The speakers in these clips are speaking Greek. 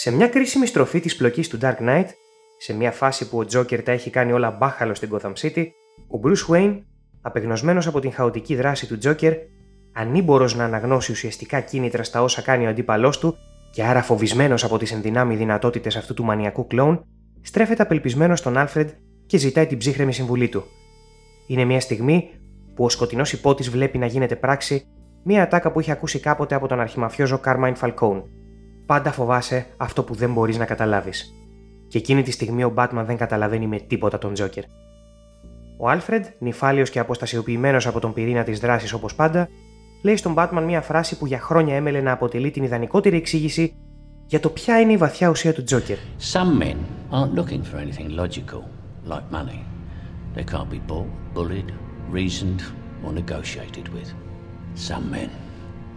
Σε μια κρίσιμη στροφή της πλοκής του Dark Knight, σε μια φάση που ο Τζόκερ τα έχει κάνει όλα μπάχαλο στην Gotham City, ο Bruce Wayne, απεγνωσμένος από την χαοτική δράση του Τζόκερ, ανήμπορος να αναγνώσει ουσιαστικά κίνητρα στα όσα κάνει ο αντίπαλός του και άρα φοβισμένος από τις ενδυνάμει δυνατότητες αυτού του μανιακού κλόουν, στρέφεται απελπισμένος στον Άλφρεντ και ζητάει την ψύχρεμη συμβουλή του. Είναι μια στιγμή που ο σκοτεινός υπότης βλέπει να γίνεται πράξη μια ατάκα που είχε ακούσει κάποτε από τον αρχιμαφιόζο Κάρμαϊν Φαλκόουν. Πάντα φοβάσαι αυτό που δεν μπορείς να καταλάβεις. Και εκείνη τη στιγμή ο Batman δεν καταλαβαίνει με τίποτα τον Τζόκερ. Ο Άλφρεντ, νυφάλιος και αποστασιοποιημένος από τον πυρήνα της δράσης όπως πάντα, λέει στον Batman μια φράση που για χρόνια έμελε να αποτελεί την ιδανικότερη εξήγηση για το ποια είναι η βαθιά ουσία του Τζόκερ. Some men aren't looking for anything logical, like money. They can't be bought, bullied, reasoned or negotiated with. Some men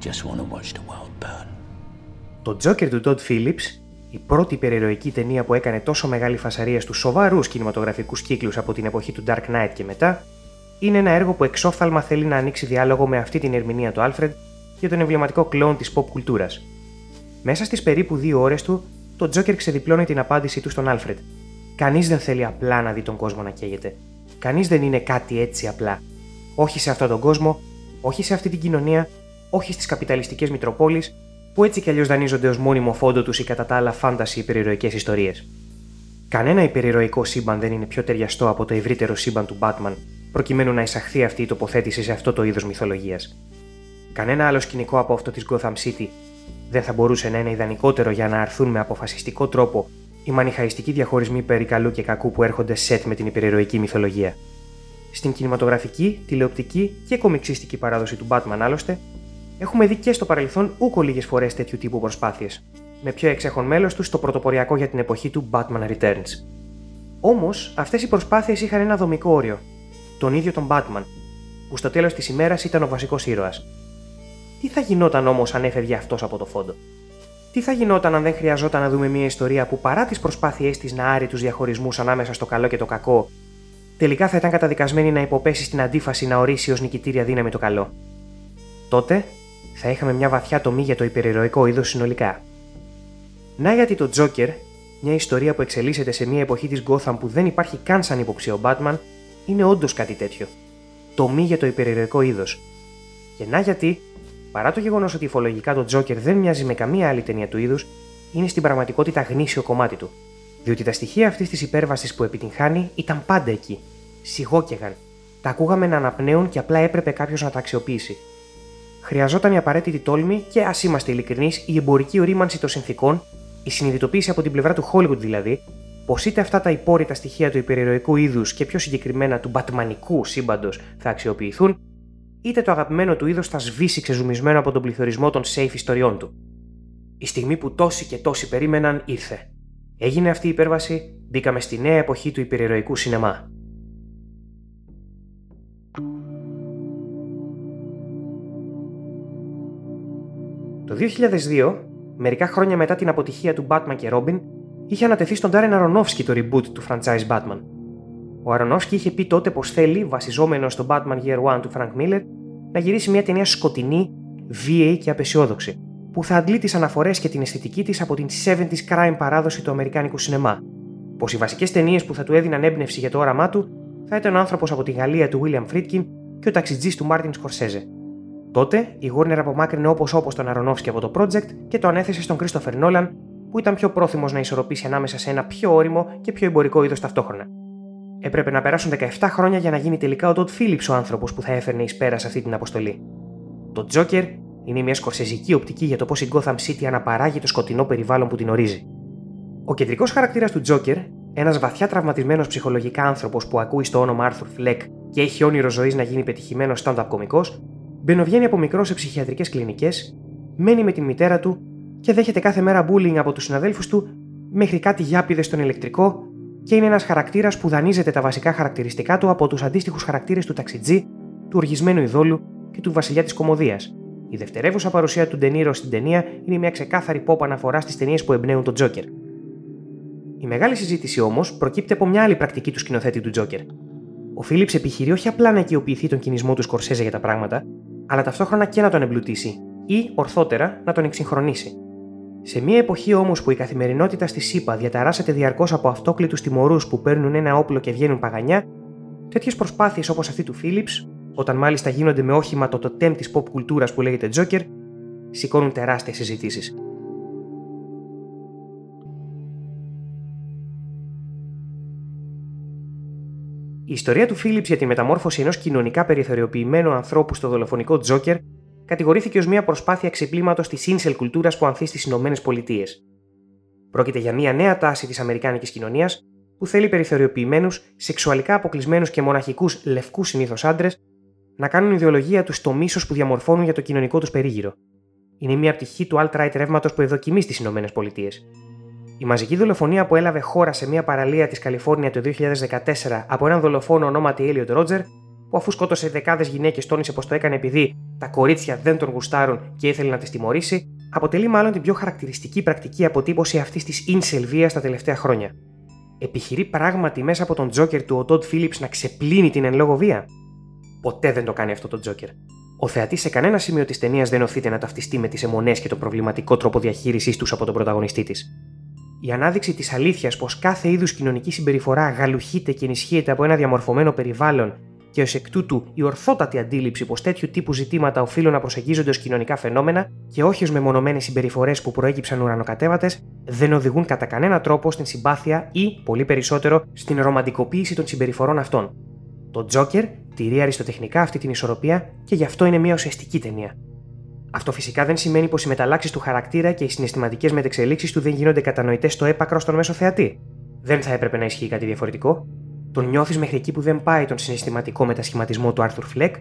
just want to watch the world burn. Το Τζόκερ του Todd Phillips, η πρώτη υπερηρωική ταινία που έκανε τόσο μεγάλη φασαρία στους σοβαρούς κινηματογραφικούς κύκλους από την εποχή του Dark Knight και μετά, είναι ένα έργο που εξόφθαλμα θέλει να ανοίξει διάλογο με αυτή την ερμηνεία του Alfred για τον εμβληματικό κλόν της pop κουλτούρας. Μέσα στις περίπου δύο ώρες του, το Τζόκερ ξεδιπλώνει την απάντησή του στον Alfred. Κανείς δεν θέλει απλά να δει τον κόσμο να καίγεται. Κανείς δεν είναι κάτι έτσι απλά. Όχι σε αυτόν τον κόσμο, όχι σε αυτή την κοινωνία, όχι στις καπιταλιστικές Μητροπόλεις, που έτσι κι αλλιώς δανείζονται ως μόνιμο φόντο τους ή κατά τα άλλα φάνταση υπερηρωικές ιστορίες. Κανένα υπερηρωικό σύμπαν δεν είναι πιο ταιριαστό από το ευρύτερο σύμπαν του Batman, προκειμένου να εισαχθεί αυτή η τοποθέτηση σε αυτό το είδος μυθολογίας. Κανένα άλλο σκηνικό από αυτό της Gotham City δεν θα μπορούσε να είναι ιδανικότερο για να αρθούν με αποφασιστικό τρόπο οι μανιχαϊστικοί διαχωρισμοί περί καλού και κακού που έρχονται σετ με την υπερηρωική μυθολογία. Στην κινηματογραφική, τηλεοπτική και κομιξίστικη παράδοση του Batman άλλωστε, έχουμε δει και στο παρελθόν ούκο λίγες φορές τέτοιου τύπου προσπάθειες, με πιο εξέχον μέλος τους στο πρωτοποριακό για την εποχή του Batman Returns. Όμως, αυτές οι προσπάθειες είχαν ένα δομικό όριο, τον ίδιο τον Batman, που στο τέλος της ημέρας ήταν ο βασικός ήρωας. Τι θα γινόταν όμως αν έφευγε αυτός από το φόντο; Τι θα γινόταν αν δεν χρειαζόταν να δούμε μια ιστορία που παρά τις προσπάθειές της να άρει τους διαχωρισμούς ανάμεσα στο καλό και το κακό, τελικά θα ήταν καταδικασμένη να υποπέσει στην αντίφαση να ορίσει ως νικητήρια δύναμη το καλό; Τότε θα είχαμε μια βαθιά τομή για το υπερηρωικό είδος συνολικά. Να γιατί το Joker, μια ιστορία που εξελίσσεται σε μια εποχή της Gotham που δεν υπάρχει καν σαν υποψία ο Batman, είναι όντως κάτι τέτοιο. Τομή για το υπερηρωικό είδος. Και να γιατί, παρά το γεγονός ότι υφολογικά το Joker δεν μοιάζει με καμία άλλη ταινία του είδους, είναι στην πραγματικότητα γνήσιο κομμάτι του. Διότι τα στοιχεία αυτής της υπέρβασης που επιτυγχάνει ήταν πάντα εκεί. Σιγόκαιγαν. Τα ακούγαμε να αναπνέουν και απλά έπρεπε κάποιος να τα αξιοποιήσει. Χρειαζόταν η απαραίτητη τόλμη και, ας είμαστε ειλικρινείς, η εμπορική ορίμανση των συνθήκων, η συνειδητοποίηση από την πλευρά του Hollywood δηλαδή, πως είτε αυτά τα υπόρρητα στοιχεία του υπερηρωικού είδους και πιο συγκεκριμένα του μπατμανικού σύμπαντος θα αξιοποιηθούν, είτε το αγαπημένο του είδος θα σβήσει ξεζουμισμένο από τον πληθωρισμό των safe ιστοριών του. Η στιγμή που τόσοι και τόσοι περίμεναν ήρθε. Έγινε αυτή η υπέρβαση, μπήκαμε στη νέα εποχή του υπερηρωικού σινεμά. Το 2002, μερικά χρόνια μετά την αποτυχία του Batman και Robin, είχε ανατεθεί στον Darren Aronofsky το reboot του franchise Batman. Ο Aronofsky είχε πει τότε πως θέλει, βασιζόμενος στο Batman Year One του Frank Miller, να γυρίσει μια ταινία σκοτεινή, βίαιη και απεσιόδοξη, που θα αντλεί τις αναφορές και την αισθητική της από την 70s crime παράδοση του Αμερικάνικου σινεμά. Πως οι βασικές ταινίες που θα του έδιναν έμπνευση για το όραμά του θα ήταν ο άνθρωπος από τη Γαλλία του William Friedkin και ο ταξιτζής του Martin Scorsese. Τότε η Warner απομάκρυνε όπως όπως τον Aronofsky από το project και το ανέθεσε στον Christopher Nolan, που ήταν πιο πρόθυμος να ισορροπήσει ανάμεσα σε ένα πιο όριμο και πιο εμπορικό είδος ταυτόχρονα. Έπρεπε να περάσουν 17 χρόνια για να γίνει τελικά ο Todd Phillips ο άνθρωπος που θα έφερνε εις πέρα σε αυτή την αποστολή. Το Joker είναι μια σκορσεζική οπτική για το πώς η Gotham City αναπαράγει το σκοτεινό περιβάλλον που την ορίζει. Ο κεντρικός χαρακτήρας του Joker, ένας βαθιά τραυματισμένος ψυχολογικά άνθρωπος που ακούει στο όνομα Arthur Fleck και έχει όνειρο ζωής να γίνει πετυχημένος stand-up κωμικός, μπαινοβγαίνει από μικρό σε ψυχιατρικές κλινικές, μένει με την μητέρα του και δέχεται κάθε μέρα bullying από τους συναδέλφους του μέχρι κάτι γιάπηδες στον ηλεκτρικό και είναι ένας χαρακτήρας που δανείζεται τα βασικά χαρακτηριστικά του από τους αντίστοιχους χαρακτήρες του ταξιτζή, του οργισμένου ειδόλου και του βασιλιά της κομμωδίας. Η δευτερεύουσα παρουσία του Ντενίρο στην ταινία είναι μια ξεκάθαρη pop αναφορά στις ταινίες που εμπνέουν τον Τζόκερ. Η μεγάλη συζήτηση όμως προκύπτει από μια άλλη πρακτική του σκηνοθέτη του Τζόκερ. Ο Φίλιπς επιχειρεί όχι απλά να οικειοποιηθεί τον κινησμό του Σκορσέζε για τα πράγματα, αλλά ταυτόχρονα και να τον εμπλουτίσει ή, ορθότερα, να τον εξυγχρονίσει. Σε μια εποχή όμως που η καθημερινότητα στη ΣΥΠΑ διαταράσσεται διαρκώς από αυτόκλητους τιμωρούς που παίρνουν ένα όπλο και βγαίνουν παγανιά, τέτοιες προσπάθειες όπως αυτή του Φίλιπ, όταν μάλιστα γίνονται με όχημα το τοτέμ της pop κουλτούρας που λέγεται Joker, σηκώνουν τεράστιες συζητήσεις. Η ιστορία του Φίλιπς για τη μεταμόρφωση ενός κοινωνικά περιθωριοποιημένου ανθρώπου στο δολοφονικό Τζόκερ κατηγορήθηκε ως μια προσπάθεια ξεπλήματος της incel κουλτούρας που ανθεί στις Ηνωμένες Πολιτείες. Πρόκειται για μια νέα τάση της Αμερικάνικης κοινωνίας που θέλει περιθωριοποιημένους, σεξουαλικά αποκλεισμένους και μοναχικούς λευκούς συνήθως άντρες να κάνουν ιδεολογία τους στο μίσος που διαμορφώνουν για το κοινωνικό τους περίγυρο. Είναι μια πτυχή του alt-right ρεύματος που ευδοκιμεί στις Ηνωμένες Πολιτείες. Η μαζική δολοφονία που έλαβε χώρα σε μια παραλία της Καλιφόρνια το 2014 από έναν δολοφόνο ονόματι Elliot Ρότζερ, που αφού σκότωσε δεκάδες γυναίκες τόνισε πως το έκανε επειδή τα κορίτσια δεν τον γουστάρουν και ήθελε να τις τιμωρήσει, αποτελεί μάλλον την πιο χαρακτηριστική πρακτική αποτύπωση αυτής της incel βίας τα τελευταία χρόνια. Επιχειρεί πράγματι μέσα από τον Τζόκερ του ο Τόντ Φίλιπ να ξεπλύνει την εν λόγω βία; Ποτέ δεν το κάνει αυτό το Τζόκερ. Ο θεατής σε κανένα σημείο της ταινίας δεν οθείται να ταυτιστεί με τις αιμονές και τον προβληματικό τρόπο διαχείρισής τους από τον πρωταγωνιστή της. Η ανάδειξη της αλήθειας πως κάθε είδους κοινωνική συμπεριφορά γαλουχείται και ενισχύεται από ένα διαμορφωμένο περιβάλλον και ως εκ τούτου η ορθότατη αντίληψη πως τέτοιου τύπου ζητήματα οφείλουν να προσεγγίζονται ως κοινωνικά φαινόμενα και όχι ως μεμονωμένες συμπεριφορές που προέκυψαν ουρανοκατέβατες, δεν οδηγούν κατά κανένα τρόπο στην συμπάθεια ή, πολύ περισσότερο, στην ρομαντικοποίηση των συμπεριφορών αυτών. Το Τζόκερ τηρεί αριστοτεχνικά αυτή την ισορροπία και γι' αυτό είναι μια ουσιαστική ταινία. Αυτό φυσικά δεν σημαίνει πως οι μεταλλάξεις του χαρακτήρα και οι συναισθηματικές μετεξελίξεις του δεν γίνονται κατανοητές στο έπακρο στον μέσο θεατή. Δεν θα έπρεπε να ισχύει κάτι διαφορετικό. Τον νιώθεις μέχρι εκεί που δεν πάει τον συναισθηματικό μετασχηματισμό του Άρθουρ Φλεκ,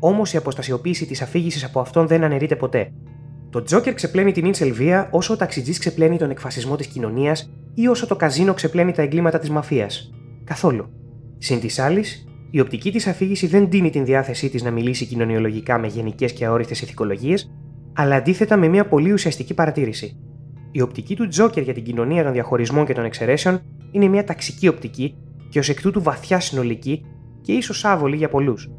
όμως η αποστασιοποίηση της αφήγησης από αυτόν δεν αναιρείται ποτέ. Το Τζόκερ ξεπλένει την Ίνσελ βία όσο ο ταξιτζής ξεπλένει τον εκφασισμό της κοινωνίας ή όσο το καζίνο ξεπλένει τα εγκλήματα της μαφίας. Καθόλου. Συν της άλλης, η οπτική της αφήγηση δεν δίνει την διάθεσή της να μιλήσει κοινωνιολογικά με γενικές και αόριστες ηθικολογίες, αλλά αντίθετα με μια πολύ ουσιαστική παρατήρηση. Η οπτική του Τζόκερ για την κοινωνία των διαχωρισμών και των εξαιρέσεων είναι μια ταξική οπτική και ως εκ τούτου βαθιά συνολική και ίσως άβολη για πολλούς.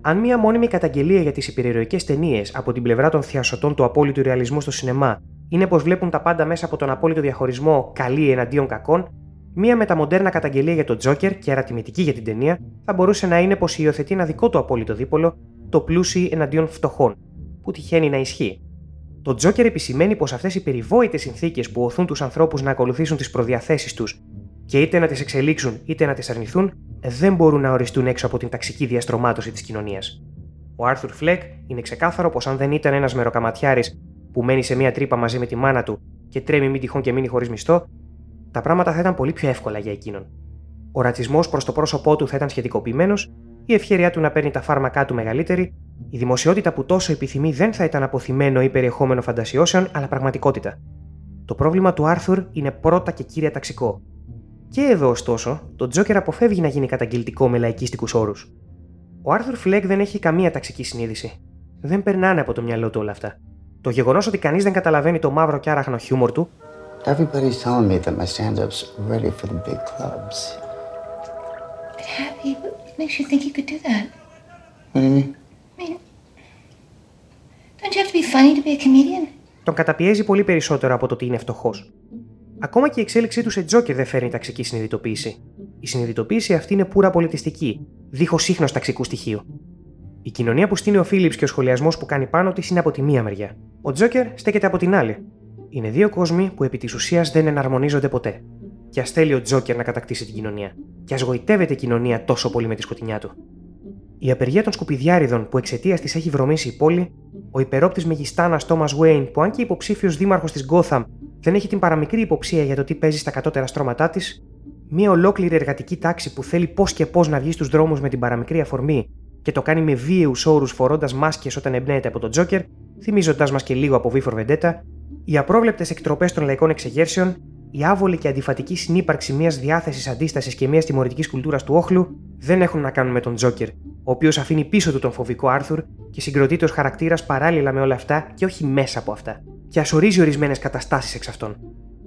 Αν μια μόνιμη καταγγελία για τις υπερηρωικέ ταινίες από την πλευρά των θειασωτών του απόλυτου ρεαλισμού στο σινεμά είναι πως βλέπουν τα πάντα μέσα από τον απόλυτο διαχωρισμό καλή εναντίον κακών, μία μεταμοντέρνα καταγγελία για τον Τζόκερ και αρατιμητική για την ταινία θα μπορούσε να είναι πως υιοθετεί ένα δικό του απόλυτο δίπολο, το πλούσιοι εναντίον φτωχών, που τυχαίνει να ισχύει. Το Τζόκερ επισημαίνει πως αυτές οι περιβόητες συνθήκες που οθούν τους ανθρώπους να ακολουθήσουν τις προδιαθέσεις τους και είτε να τις εξελίξουν είτε να τις αρνηθούν, δεν μπορούν να οριστούν έξω από την ταξική διαστρωμάτωση της κοινωνίας. Ο Άρθουρ Φλεκ είναι ξεκάθαρο πως αν δεν ήταν ένας μεροκαματιάρης που μένει σε μία τρύπα μαζί με τη μάνα του και τρέμει μη τυχόν και μείνει χωρίς μισθό, τα πράγματα θα ήταν πολύ πιο εύκολα για εκείνον. Ο ρατσισμός προς το πρόσωπό του θα ήταν σχετικοποιημένος, η ευχαίρειά του να παίρνει τα φάρμακά του μεγαλύτερη, η δημοσιότητα που τόσο επιθυμεί δεν θα ήταν αποθυμένο ή περιεχόμενο φαντασιώσεων, αλλά πραγματικότητα. Το πρόβλημα του Άρθουρ είναι πρώτα και κύρια ταξικό. Και εδώ, ωστόσο, το Τζόκερ αποφεύγει να γίνει καταγγελτικό με λαϊκίστικους όρους. Ο Άρθουρ Φλέκ δεν έχει καμία ταξική συνείδηση. Δεν περνάνε από το μυαλό του όλα αυτά. Το γεγονός ότι κανείς δεν καταλαβαίνει το μαύρο και άραχνο χιούμορ του. Everybody's telling me that my stand-up's ready for the big clubs. But happy, what makes you think you could do that? What do you mean? I mean, don't you have to be funny to be a comedian? Τον καταπιέζει πολύ περισσότερο από το ότι είναι φτωχός. Ακόμα και η εξέλιξή του σε Τζόκερ δεν φέρνει ταξική συνειδητοποίηση. Η συνειδητοποίηση αυτή είναι πουρα πολιτιστική, δίχως ίχνος ταξικού στοιχείου. Η κοινωνία που στείνει ο Φίλιπς και ο σχολιασμός που κάνει πάνω της είναι από τη μία μεριά. Ο Τζόκερ στέκεται από την άλλη. Είναι δύο κόσμοι που επί της ουσίας δεν εναρμονίζονται ποτέ. Και ας θέλει ο Τζόκερ να κατακτήσει την κοινωνία. Και ας γοητεύεται η κοινωνία τόσο πολύ με τη σκοτεινιά του. Η απεργία των σκουπιδιάριδων που εξαιτίας της έχει βρωμίσει η πόλη, ο υπερόπτης μεγιστάνας Τόμας Βέιν που αν και υποψήφιος δήμαρχος της Γκόθαμ δεν έχει την παραμικρή υποψία για το τι παίζει στα κατώτερα στρώματά της, μια ολόκληρη εργατική τάξη που θέλει πώς και πώς να βγει στους δρόμους με την παραμικρή αφορμή και το κάνει με βίαιους όρους φορώντας μάσκες όταν εμπνέεται από τον Τζόκερ, θυμίζοντα μας και λίγο από V for Vendetta, οι απρόβλεπτες εκτροπές των λαϊκών εξεγέρσεων, η άβολη και αντιφατική συνύπαρξη μιας διάθεσης αντίστασης και μιας τιμωρητικής κουλτούρας του όχλου δεν έχουν να κάνουν με τον Τζόκερ, ο οποίος αφήνει πίσω του τον φοβικό Άρθουρ και συγκροτείται ως χαρακτήρας παράλληλα με όλα αυτά και όχι μέσα από αυτά, και ασορίζει ορισμένες καταστάσεις εξ αυτών.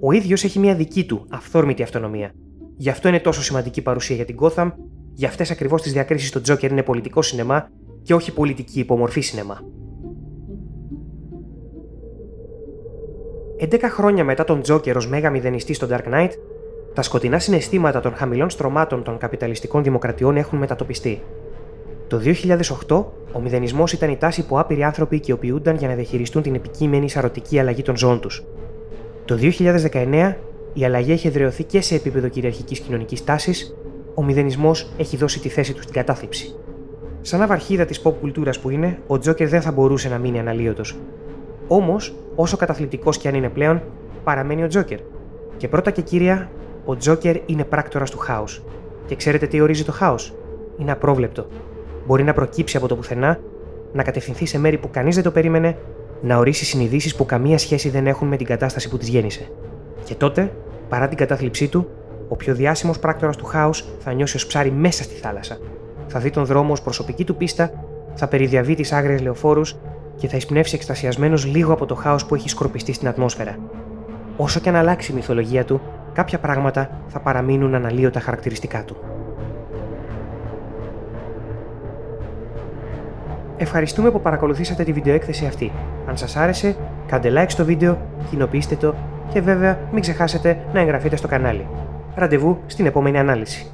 Ο ίδιος έχει μια δική του, αυθόρμητη αυτονομία. Γι' αυτό είναι τόσο σημαντική παρουσία για την Gotham Για αυτές ακριβώς τις διακρίσεις το Τζόκερ είναι πολιτικό σινεμά και όχι πολιτική υπομορφή σινεμά. 11 χρόνια μετά τον Τζόκερ ως μέγα μηδενιστή στο Dark Knight, τα σκοτεινά συναισθήματα των χαμηλών στρωμάτων των καπιταλιστικών δημοκρατιών έχουν μετατοπιστεί. Το 2008, ο μηδενισμός ήταν η τάση που άπειροι άνθρωποι οικειοποιούνταν για να διαχειριστούν την επικείμενη σαρωτική αλλαγή των ζώων τους. Το 2019, η αλλαγή έχει εδραιωθεί και σε επίπεδο κυριαρχικής κοινωνικής τάσης, ο μηδενισμός έχει δώσει τη θέση του στην κατάθλιψη. Σαν αβαρχίδα της pop κουλτούρας που είναι, ο Τζόκερ δεν θα μπορούσε να μείνει αναλύωτος. Όμως, όσο καταθλιπτικός κι αν είναι πλέον, παραμένει ο Τζόκερ. Και πρώτα και κύρια, ο Τζόκερ είναι πράκτορας του χάους. Και ξέρετε τι ορίζει το χάος; Είναι απρόβλεπτο. Μπορεί να προκύψει από το πουθενά, να κατευθυνθεί σε μέρη που κανείς δεν το περίμενε, να ορίσει συνειδήσεις που καμία σχέση δεν έχουν με την κατάσταση που της γέννησε. Και τότε, παρά την κατάθλιψή του, ο πιο διάσημος πράκτορας του χάους θα νιώσει ως ψάρι μέσα στη θάλασσα. Θα δει τον δρόμο ως προσωπική του πίστα, θα περιδιαβεί τις άγριες λεωφόρους και θα εισπνεύσει εκστασιασμένος λίγο από το χάος που έχει σκορπιστεί στην ατμόσφαιρα. Όσο και αν αλλάξει η μυθολογία του, κάποια πράγματα θα παραμείνουν αναλύωτα χαρακτηριστικά του. Ευχαριστούμε που παρακολουθήσατε τη βιντεοέκθεση αυτή. Αν σας άρεσε, κάντε like στο βίντεο, κοινοποιήστε το και βέβαια μην ξεχάσετε να εγγραφείτε στο κανάλι. Ραντεβού στην επόμενη ανάλυση.